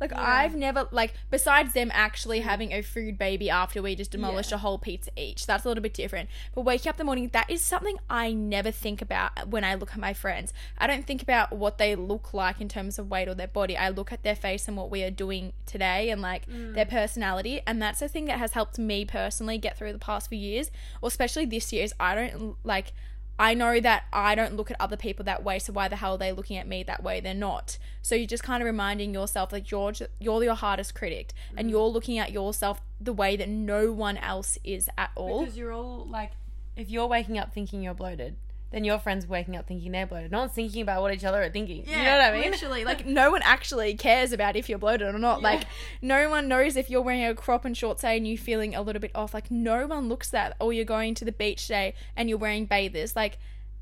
Speaker 2: Like I've never like besides them actually having a food baby after we just demolished a whole pizza each. That's a little bit different. But waking up in the morning, that is something I never think about when I look at my friends. I don't think about what they look like in terms of weight or their body. I look at their face and what we are doing today and like mm. their personality. And that's the thing that has helped me personally get through the past few years, or especially this year, is I don't like I know that I don't look at other people that way, so why the hell are they looking at me that way? They're not. So you're just kind of reminding yourself that you're you're your hardest critic, and mm. you're looking at yourself the way that no one else is at all.
Speaker 1: Because you're all like, if you're waking up thinking you're bloated, then your friends waking up thinking they're bloated. No one's thinking about what each other are thinking. Yeah, you know what I mean?
Speaker 2: Literally, like no one actually cares about if you're bloated or not. Like no one knows if you're wearing a crop and shorts today and you're feeling a little bit off. Like no one looks at or you're going to the beach today and you're wearing bathers. Like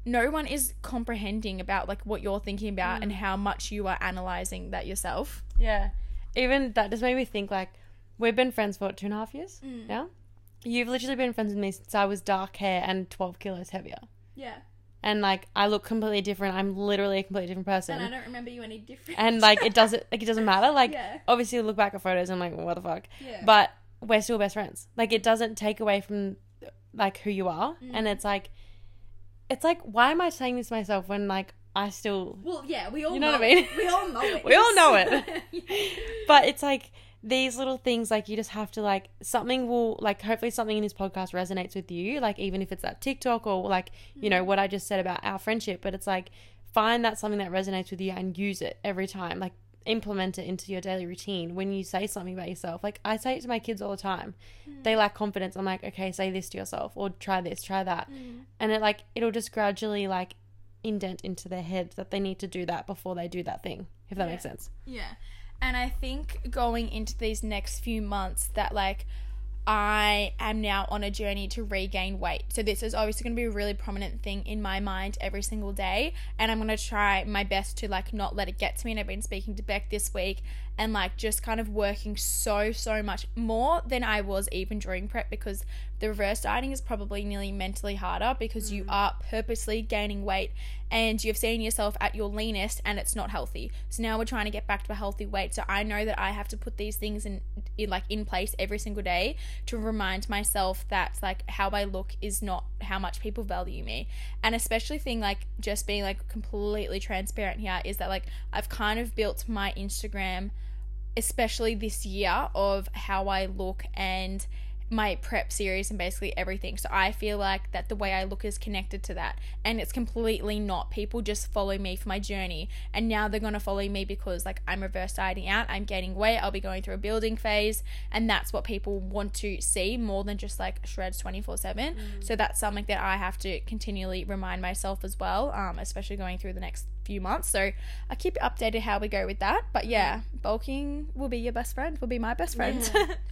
Speaker 2: no one is comprehending about like what you're thinking about
Speaker 1: Mm.
Speaker 2: and how much you are analyzing that yourself.
Speaker 1: Yeah. Even that just made me think like, we've been friends for what, two and a half years
Speaker 2: Mm.
Speaker 1: now? You've literally been friends with me since I was dark hair and 12 kilos heavier.
Speaker 2: Yeah.
Speaker 1: And like, I look completely different. I'm literally a completely different person.
Speaker 2: And I don't remember you any different.
Speaker 1: and like it doesn't like it doesn't matter like
Speaker 2: Yeah.
Speaker 1: obviously look back at photos and I'm like what the fuck
Speaker 2: Yeah.
Speaker 1: but we're still best friends like it doesn't take away from like who you are
Speaker 2: Mm.
Speaker 1: and it's like it's like why am I saying this to myself when like I still
Speaker 2: well, yeah, we all
Speaker 1: You know what I mean?
Speaker 2: We all know it.
Speaker 1: We all know it. but it's like these little things like you just have to like something will like hopefully something in this podcast resonates with you like even if it's that tiktok or like you know mm. what i just said about our friendship but it's like find that something that resonates with you and use it every time like implement it into your daily routine. When you say something about yourself like i say it to my kids all the time. Mm. They lack confidence. I'm like okay say this to yourself or try this try that. Mm. And it like it'll just gradually like indent into their head that they need to do that before they do that thing if that makes sense.
Speaker 2: Yeah. And I think going into these next few months that like I am now on a journey to regain weight. So this is obviously going to be a really prominent thing in my mind every single day and I'm going to try my best to like not let it get to me and I've been speaking to Beck this week and like just kind of working so so much more than I was even during prep because the reverse dieting is probably nearly mentally harder because you mm. are purposely gaining weight and you've seen yourself at your leanest and it's not healthy. So now we're trying to get back to a healthy weight. So I know that I have to put these things in, in like in place every single day to remind myself that like how I look is not how much people value me. And especially thing like just being like completely transparent here is that like I've kind of built my Instagram especially this year of how I look and my prep series and basically everything. So I feel like that the way I look is connected to that. And it's completely not. People just follow me for my journey. And now they're going to follow me because like I'm reverse dieting out, I'm gaining weight, I'll be going through a building phase. And that's what people want to see more than just like shreds 24 7. So that's something that I have to continually remind myself as well, um, especially going through the next few months. So I keep you updated how we go with that. But yeah, bulking will be your best friend, will be my best friend.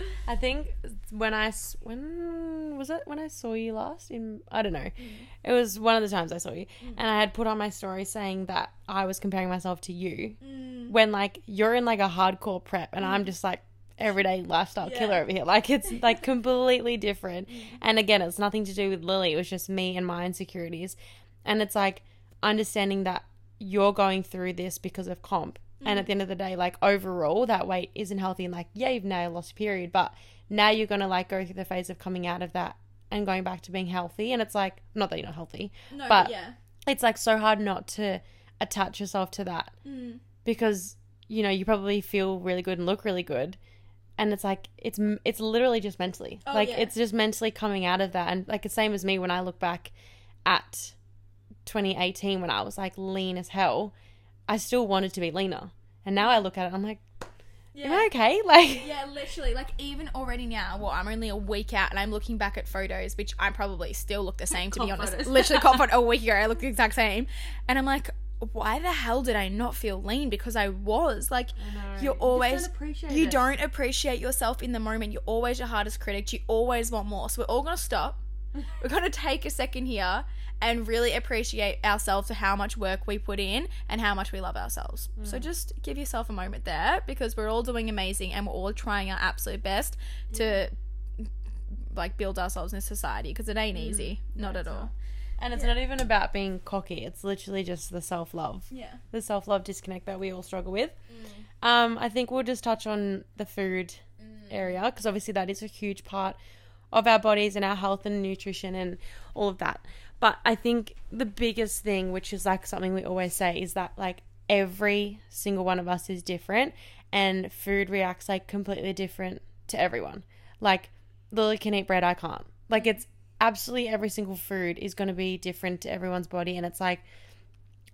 Speaker 1: I think when I when was it when I saw you last in I don't know. Mm. It was one of the times I saw you, mm. and I had put on my story saying that I was comparing myself to you mm. when like you're in like a hardcore prep, and I'm just like everyday lifestyle killer over here. Like it's like completely different. And again, it's nothing to do with Lily. It was just me and my insecurities, and it's like understanding that you're going through this because of comp. And at the end of the day, like overall, that weight isn't healthy. And like, yeah, you've now lost a period, but now you're gonna like go through the phase of coming out of that and going back to being healthy. And it's like, not that you're not healthy,
Speaker 2: no,
Speaker 1: but
Speaker 2: yeah.
Speaker 1: it's like so hard not to attach yourself to that
Speaker 2: Mm.
Speaker 1: because you know you probably feel really good and look really good and it's like it's it's literally just mentally like
Speaker 2: Oh, yeah.
Speaker 1: it's just mentally coming out of that and like the same as me when i look back at 2018 when i was like lean as hell i still wanted to be leaner and now i look at it i'm like am i okay like
Speaker 2: Yeah, literally. Like even already now, well, I'm only a week out, and I'm looking back at photos, which I probably still look the same. To be honest,
Speaker 1: photos.
Speaker 2: literally, photo a week ago, I looked the exact same, and I'm like, why the hell did I not feel lean? Because I was like, you're always you don't appreciate yourself in the moment. You're always your hardest critic. You always want more. So we're all gonna stop. We're gonna take a second here and really appreciate ourselves for how much work we put in and how much we love ourselves. So mm. just give yourself a moment there because we're all doing amazing and we're all trying our absolute best to like build ourselves in society because it ain't mm. easy. Not at all.
Speaker 1: and it's not even about being cocky it's literally just the self-love
Speaker 2: Yeah.
Speaker 1: the self love disconnect that we all struggle with. Mm. Um, I think we'll just touch on the food area because obviously that is a huge part of our bodies and our health and nutrition and all of that. But I think the biggest thing, which is like something we always say, is that like every single one of us is different and food reacts like completely different to everyone. Like Lily can eat bread, I can't. Like it's absolutely every single food is going to be different to everyone's body and it's like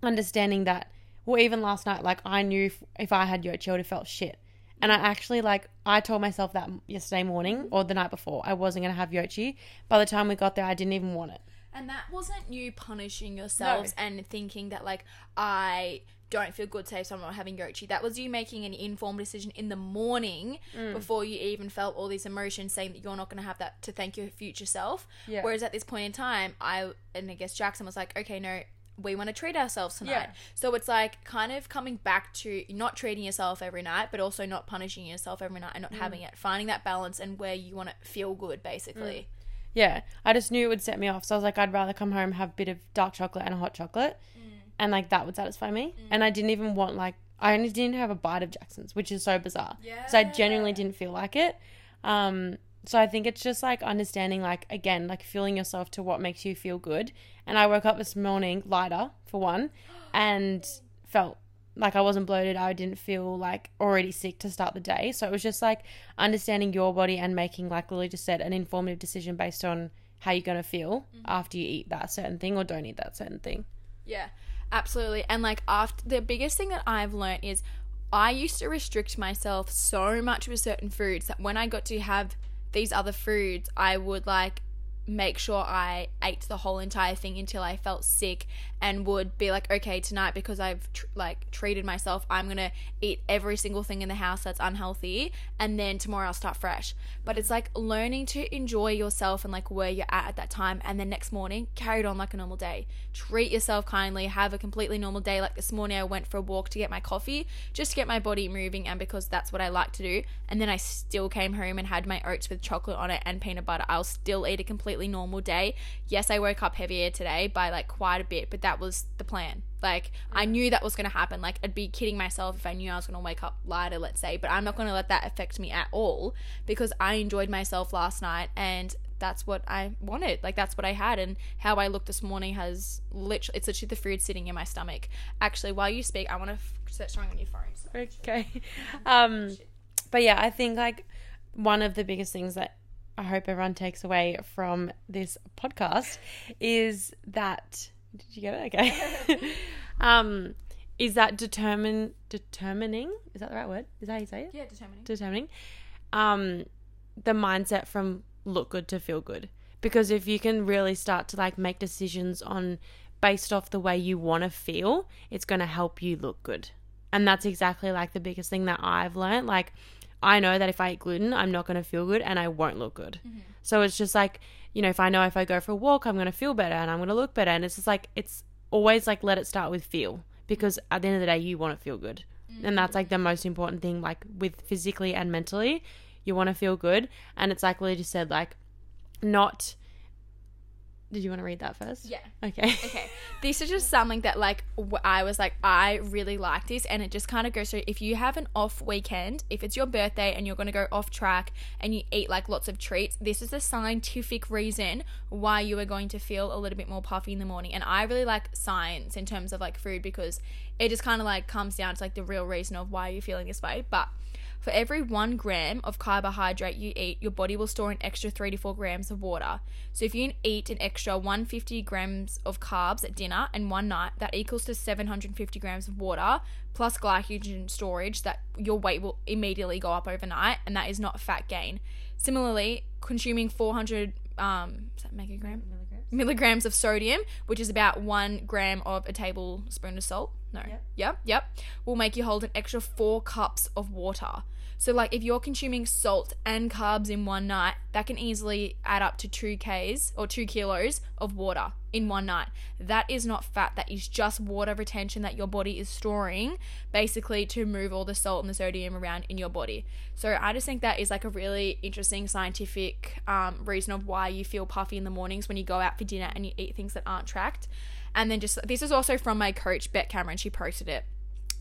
Speaker 1: understanding that well even last night like i knew if, if i had yochi i would have felt shit and i actually like i told myself that yesterday morning or the night before i wasn't going to have yochi by the time we got there i didn't even want it
Speaker 2: And that wasn't you punishing yourselves and thinking that like I don't feel good today, so I'm not having yochi. That was you making an informed decision in the morning
Speaker 1: Mm.
Speaker 2: before you even felt all these emotions, saying that you're not going to have that to thank your future self.
Speaker 1: Yeah.
Speaker 2: Whereas at this point in time, I and I guess Jackson was like, okay, no. We want to treat ourselves tonight.
Speaker 1: Yeah.
Speaker 2: So it's like kind of coming back to not treating yourself every night, but also not punishing yourself every night and not having it. Finding that balance and where you want to feel good, basically.
Speaker 1: Yeah i just knew it would set me off. So i was like i'd rather come home have a bit of dark chocolate and a hot chocolate. And like that would satisfy me. And i didn't even want like i only didn't have a bite of jackson's which is so bizarre. Yeah. so i genuinely didn't feel like it. Um so i think it's just like understanding like again like feeling yourself to what makes you feel good. And i woke up this morning lighter for one and felt like I wasn't bloated. I didn't feel like already sick to start the day. So it was just like understanding your body and making, like Lily just said, an informative decision based on how you're going to feel mm-hmm. after you eat that certain thing or don't eat that certain thing.
Speaker 2: Yeah, absolutely. And like after the biggest thing that I've learned is I used to restrict myself so much with certain foods that when I got to have these other foods, I would like make sure I ate the whole entire thing until I felt sick and would be like, okay, tonight because I've tr- like treated myself, I'm gonna eat every single thing in the house that's unhealthy, and then tomorrow I'll start fresh. But it's like learning to enjoy yourself and like where you're at at that time, and then next morning carry it on like a normal day. Treat yourself kindly, have a completely normal day. Like this morning, I went for a walk to get my coffee, just to get my body moving, and because that's what I like to do. And then I still came home and had my oats with chocolate on it and peanut butter. I'll still eat a completely normal day. Yes, I woke up heavier today by like quite a bit, but that was the plan. Like I knew that was going to happen. Like I'd be kidding myself if I knew I was going to wake up lighter, let's say, but I'm not going to let that affect me at all because I enjoyed myself last night and that's what I wanted. Like that's what I had and how I look this morning has literally it's literally the food sitting in my stomach. Actually, while you speak, I want to f- start showing on your phone. So-
Speaker 1: Okay. Um, but yeah, I think like one of the biggest things that I hope everyone takes away from this podcast is that did you get it? Okay. um, is that determine determining? Is that the right word? Is that how you say it?
Speaker 2: Yeah, determining.
Speaker 1: Determining. Um, the mindset from look good to feel good. Because if you can really start to like make decisions on based off the way you want to feel, it's going to help you look good. And that's exactly like the biggest thing that I've learned. Like, I know that if I eat gluten, I'm not going to feel good and I won't look good. Mm-hmm. So it's just like, you know, if I know if I go for a walk, I'm going to feel better and I'm going to look better. And it's just like, it's always like, let it start with feel because at the end of the day, you want to feel good. And that's like the mm-hmm. most important thing, like with physically and mentally, you want to feel good. And it's like Lily just said, like, not. Did you want to read that first?
Speaker 2: Yeah.
Speaker 1: Okay.
Speaker 2: Okay. This is just something that like w- I was like I really like this and it just kind of goes through if you have an off weekend, if it's your birthday and you're going to go off track and you eat like lots of treats, this is the scientific reason why you are going to feel a little bit more puffy in the morning. And I really like science in terms of like food because it just kind of like comes down to like the real reason of why you're feeling this way. But for every one gram of carbohydrate you eat, your body will store an extra three to four grams of water. So if you eat an extra 150 grams of carbs at dinner and one night, that equals to 750 grams of water plus glycogen storage. That your weight will immediately go up overnight, and that is not fat gain. Similarly, consuming 400 um, is that megagram? milligrams of sodium, which is about one gram of a tablespoon of salt. No.
Speaker 1: Yep.
Speaker 2: Yep. Yep. Will make you hold an extra four cups of water. So, like, if you're consuming salt and carbs in one night, that can easily add up to two Ks or two kilos of water in one night. That is not fat, that is just water retention that your body is storing basically to move all the salt and the sodium around in your body. So, I just think that is like a really interesting scientific um, reason of why you feel puffy in the mornings when you go out for dinner and you eat things that aren't tracked. And then just this is also from my coach, Beck Cameron. She posted it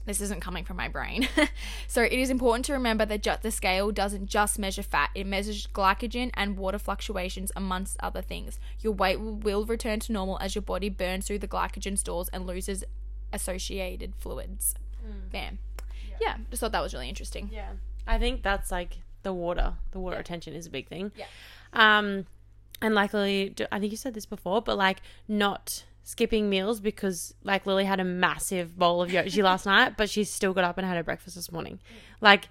Speaker 2: this isn't coming from my brain. so it is important to remember that ju- the scale doesn't just measure fat, it measures glycogen and water fluctuations amongst other things. Your weight will, will return to normal as your body burns through the glycogen stores and loses associated fluids. Bam. Yeah. just thought that was really interesting.
Speaker 1: Yeah. I think that's like the water. The water
Speaker 2: Yeah.
Speaker 1: retention is a big thing.
Speaker 2: Yeah.
Speaker 1: Um, and like I think you said this before, but like not skipping meals because like Lily had a massive bowl of yochi last night, but she still got up and had her breakfast this morning. Like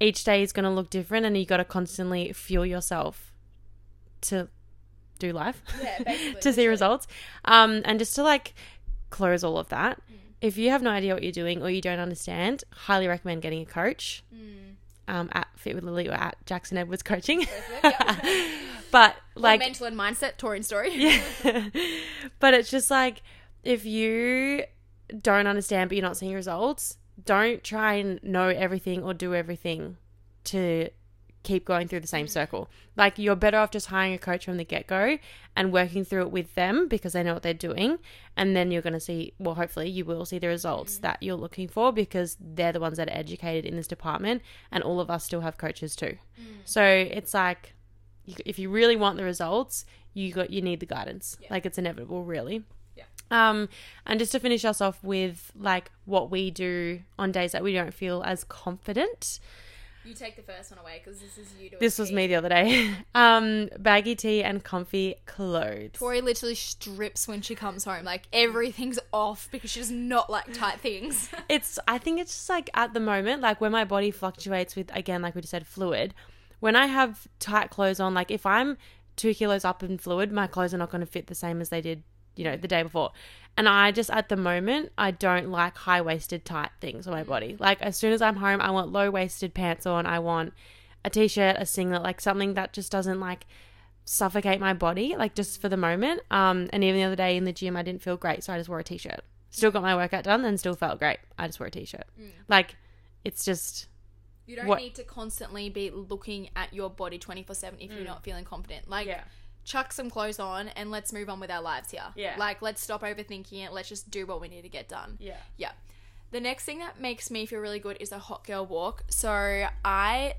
Speaker 1: each day is going to look different, and you got to constantly fuel yourself to do life,
Speaker 2: Yeah,
Speaker 1: to see results, um, and just to like close all of that.
Speaker 2: Mm.
Speaker 1: If you have no idea what you're doing or you don't understand, highly recommend getting a coach
Speaker 2: Mm.
Speaker 1: um, at Fit with Lily or at Jackson Edwards Coaching. but like,
Speaker 2: Like mental and mindset, Torian story.
Speaker 1: yeah. but it's just like if you don't understand but you're not seeing results, don't try and know everything or do everything to keep going through the same mm. circle. Like you're better off just hiring a coach from the get go and working through it with them because they know what they're doing. And then you're going to see, well, hopefully you will see the results mm. that you're looking for because they're the ones that are educated in this department. And all of us still have coaches too. Mm. So it's like, if you really want the results, you got you need the guidance. Like it's inevitable, really.
Speaker 2: Yeah.
Speaker 1: Um, and just to finish us off with like what we do on days that we don't feel as confident.
Speaker 2: You take the first one away because this is you doing
Speaker 1: This was
Speaker 2: tea.
Speaker 1: me the other day. Um, baggy tee and comfy clothes.
Speaker 2: Tori literally strips when she comes home. Like everything's off because she does not like tight things.
Speaker 1: it's I think it's just like at the moment, like when my body fluctuates with again, like we just said, fluid. When I have tight clothes on, like if I'm two kilos up in fluid, my clothes are not going to fit the same as they did, you know, the day before. And I just at the moment, I don't like high waisted tight things on my body. Like as soon as I'm home, I want low waisted pants on. I want a t shirt, a singlet, like something that just doesn't like suffocate my body, like just for the moment. Um, and even the other day in the gym, I didn't feel great, so I just wore a t shirt. Still got my workout done, and still felt great. I just wore a t shirt. Like, it's just
Speaker 2: You don't
Speaker 1: What-
Speaker 2: need to constantly be looking at your body 24 7 if you're not feeling confident. Like,
Speaker 1: Mm. Yeah.
Speaker 2: chuck some clothes on and let's move on with our lives here.
Speaker 1: Yeah.
Speaker 2: Like, let's stop overthinking it. Let's just do what we need to get done.
Speaker 1: yeah,
Speaker 2: Yeah. The next thing that makes me feel really good is a hot girl walk. So I,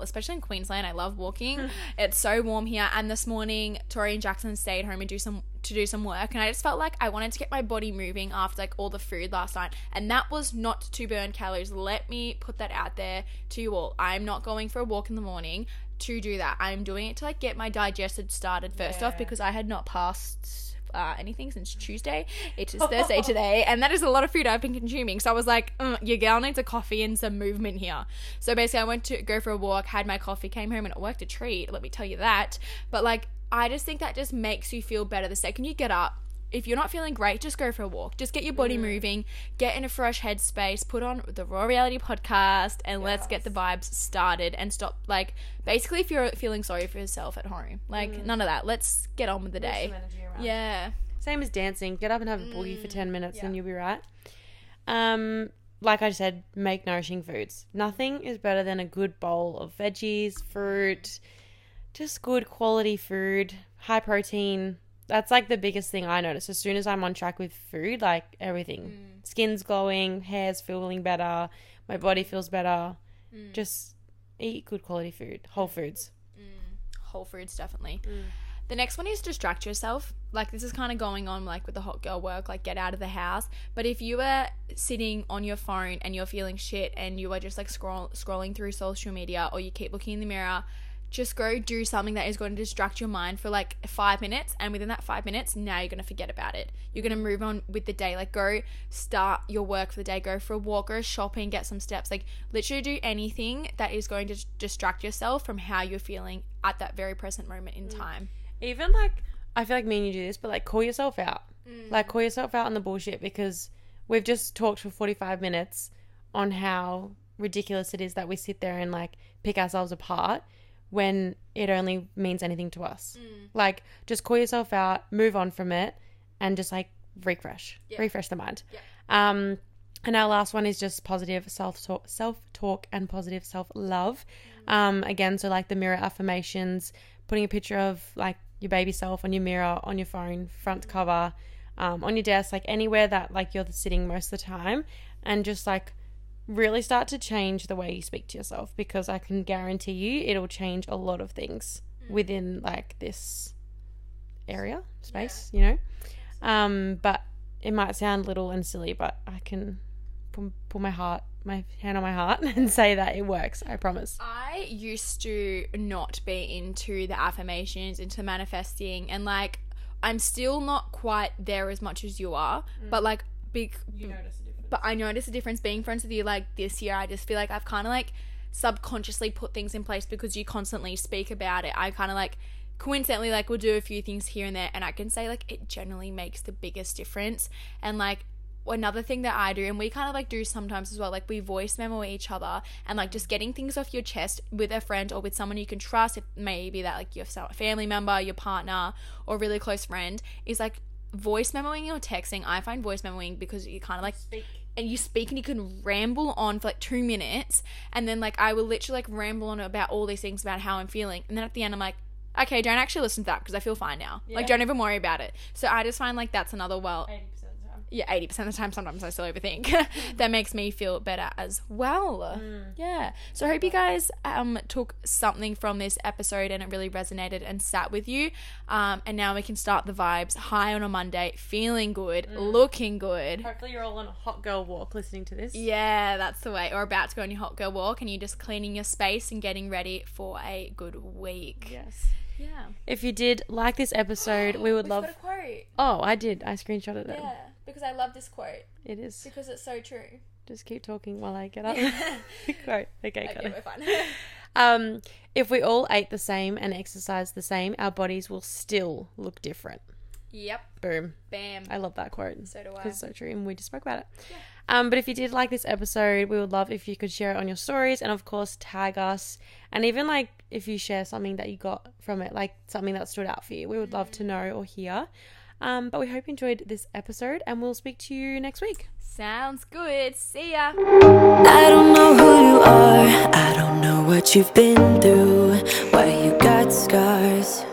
Speaker 2: especially in Queensland, I love walking. it's so warm here. And this morning, Tori and Jackson stayed home and do some to do some work, and I just felt like I wanted to get my body moving after like all the food last night, and that was not to burn calories. Let me put that out there to you all. I'm not going for a walk in the morning to do that. I'm doing it to like get my digestion started first off because I had not passed uh, anything since Tuesday. It is Thursday today, and that is a lot of food I've been consuming. So I was like, "Mm, your girl needs a coffee and some movement here. So basically, I went to go for a walk, had my coffee, came home, and it worked a treat. Let me tell you that. But like, I just think that just makes you feel better the second you get up. If you're not feeling great, just go for a walk. Just get your body moving, get in a fresh headspace, put on the Raw Reality podcast, and let's get the vibes started and stop. Like, basically, if you're feeling sorry for yourself at home, like, none of that. Let's get on with the day. Yeah.
Speaker 1: Same as dancing. Get up and have a boogie for 10 minutes and you'll be right. Um, like I said, make nourishing foods. Nothing is better than a good bowl of veggies, fruit, just good quality food, high protein. That's like the biggest thing I notice. As soon as I'm on track with food, like everything, mm. skin's glowing, hair's feeling better, my body feels better. Mm. Just eat good quality food, whole foods. Mm.
Speaker 2: Whole Foods definitely. The next one is distract yourself. Like this is kind of going on like with the hot girl work, like get out of the house. But if you are sitting on your phone and you're feeling shit and you are just like scroll scrolling through social media or you keep looking in the mirror, just go do something that is going to distract your mind for like five minutes and within that five minutes now you're going to forget about it. You're going to move on with the day. Like go start your work for the day. Go for a walk go shopping get some steps. Like literally do anything that is going to distract yourself from how you're feeling at that very present moment in mm. time.
Speaker 1: Even like I feel like me and you do this, but like call yourself out. Mm. Like call yourself out on the bullshit because we've just talked for forty five minutes on how ridiculous it is that we sit there and like pick ourselves apart when it only means anything to us. Like just call yourself out, move on from it, and just like refresh, refresh the mind. Um, and our last one is just positive self talk, self talk, and positive self love. Um, again, so like the mirror affirmations, putting a picture of like your baby self on your mirror, on your phone, front cover, um, on your desk, like anywhere that like you're sitting most of the time, and just like really start to change the way you speak to yourself because I can guarantee you it'll change a lot of things within like this area space, you know. Um, but it might sound little and silly, but I can put, put my heart, my hand on my heart, and say that it works. I promise.
Speaker 2: I used to not be into the affirmations, into manifesting, and like I'm still not quite there as much as you are, but like big. But I notice a difference being friends with you. Like this year, I just feel like I've kind of like subconsciously put things in place because you constantly speak about it. I kind of like coincidentally like we'll do a few things here and there, and I can say like it generally makes the biggest difference. And like another thing that I do, and we kind of like do sometimes as well, like we voice memo each other and like just getting things off your chest with a friend or with someone you can trust. It may be that like your family member, your partner, or really close friend is like voice memoing or texting. I find voice memoing because you kind of like and you speak and you can ramble on for like two minutes and then like I will literally like ramble on about all these things about how I'm feeling and then at the end I'm like okay don't actually listen to that because I feel fine now. Like don't even worry about it. So I just find like that's another well yeah 80% of the time sometimes i still overthink. That makes me feel better as well. Yeah. So i hope you guys um took something from this episode and it really resonated and sat with you. Um and now we can start the vibes. High on a monday feeling good looking good.
Speaker 1: Hopefully, you're all on a hot girl walk listening to this.
Speaker 2: yeah that's the way. Or about to go on your hot girl walk and you're just cleaning your space and getting ready for a good week.
Speaker 1: Yes.
Speaker 2: yeah.
Speaker 1: If you did like this episode, we would love.
Speaker 2: quote.
Speaker 1: Oh, I did. I screenshotted it.
Speaker 2: Because i love this quote
Speaker 1: It is.
Speaker 2: because it's so true
Speaker 1: Just keep talking while I get up. Quote. Okay, got
Speaker 2: okay
Speaker 1: it.
Speaker 2: we're fine
Speaker 1: Um, if we all ate the same and exercised the same, our bodies will still look different.
Speaker 2: yep
Speaker 1: Boom.
Speaker 2: bam
Speaker 1: I love that quote.
Speaker 2: So do I.
Speaker 1: Because it's so true, and we just spoke about it. Um, but if you did like this episode, we would love if you could share it on your stories, and of course tag us, and even like if you share something that you got from it, like something that stood out for you, we would love to know or hear. Um, but we hope you enjoyed this episode and we'll speak to you next week.
Speaker 2: Sounds good. See ya.
Speaker 3: I don't know who you are. I don't know what you've been through. Why you got scars.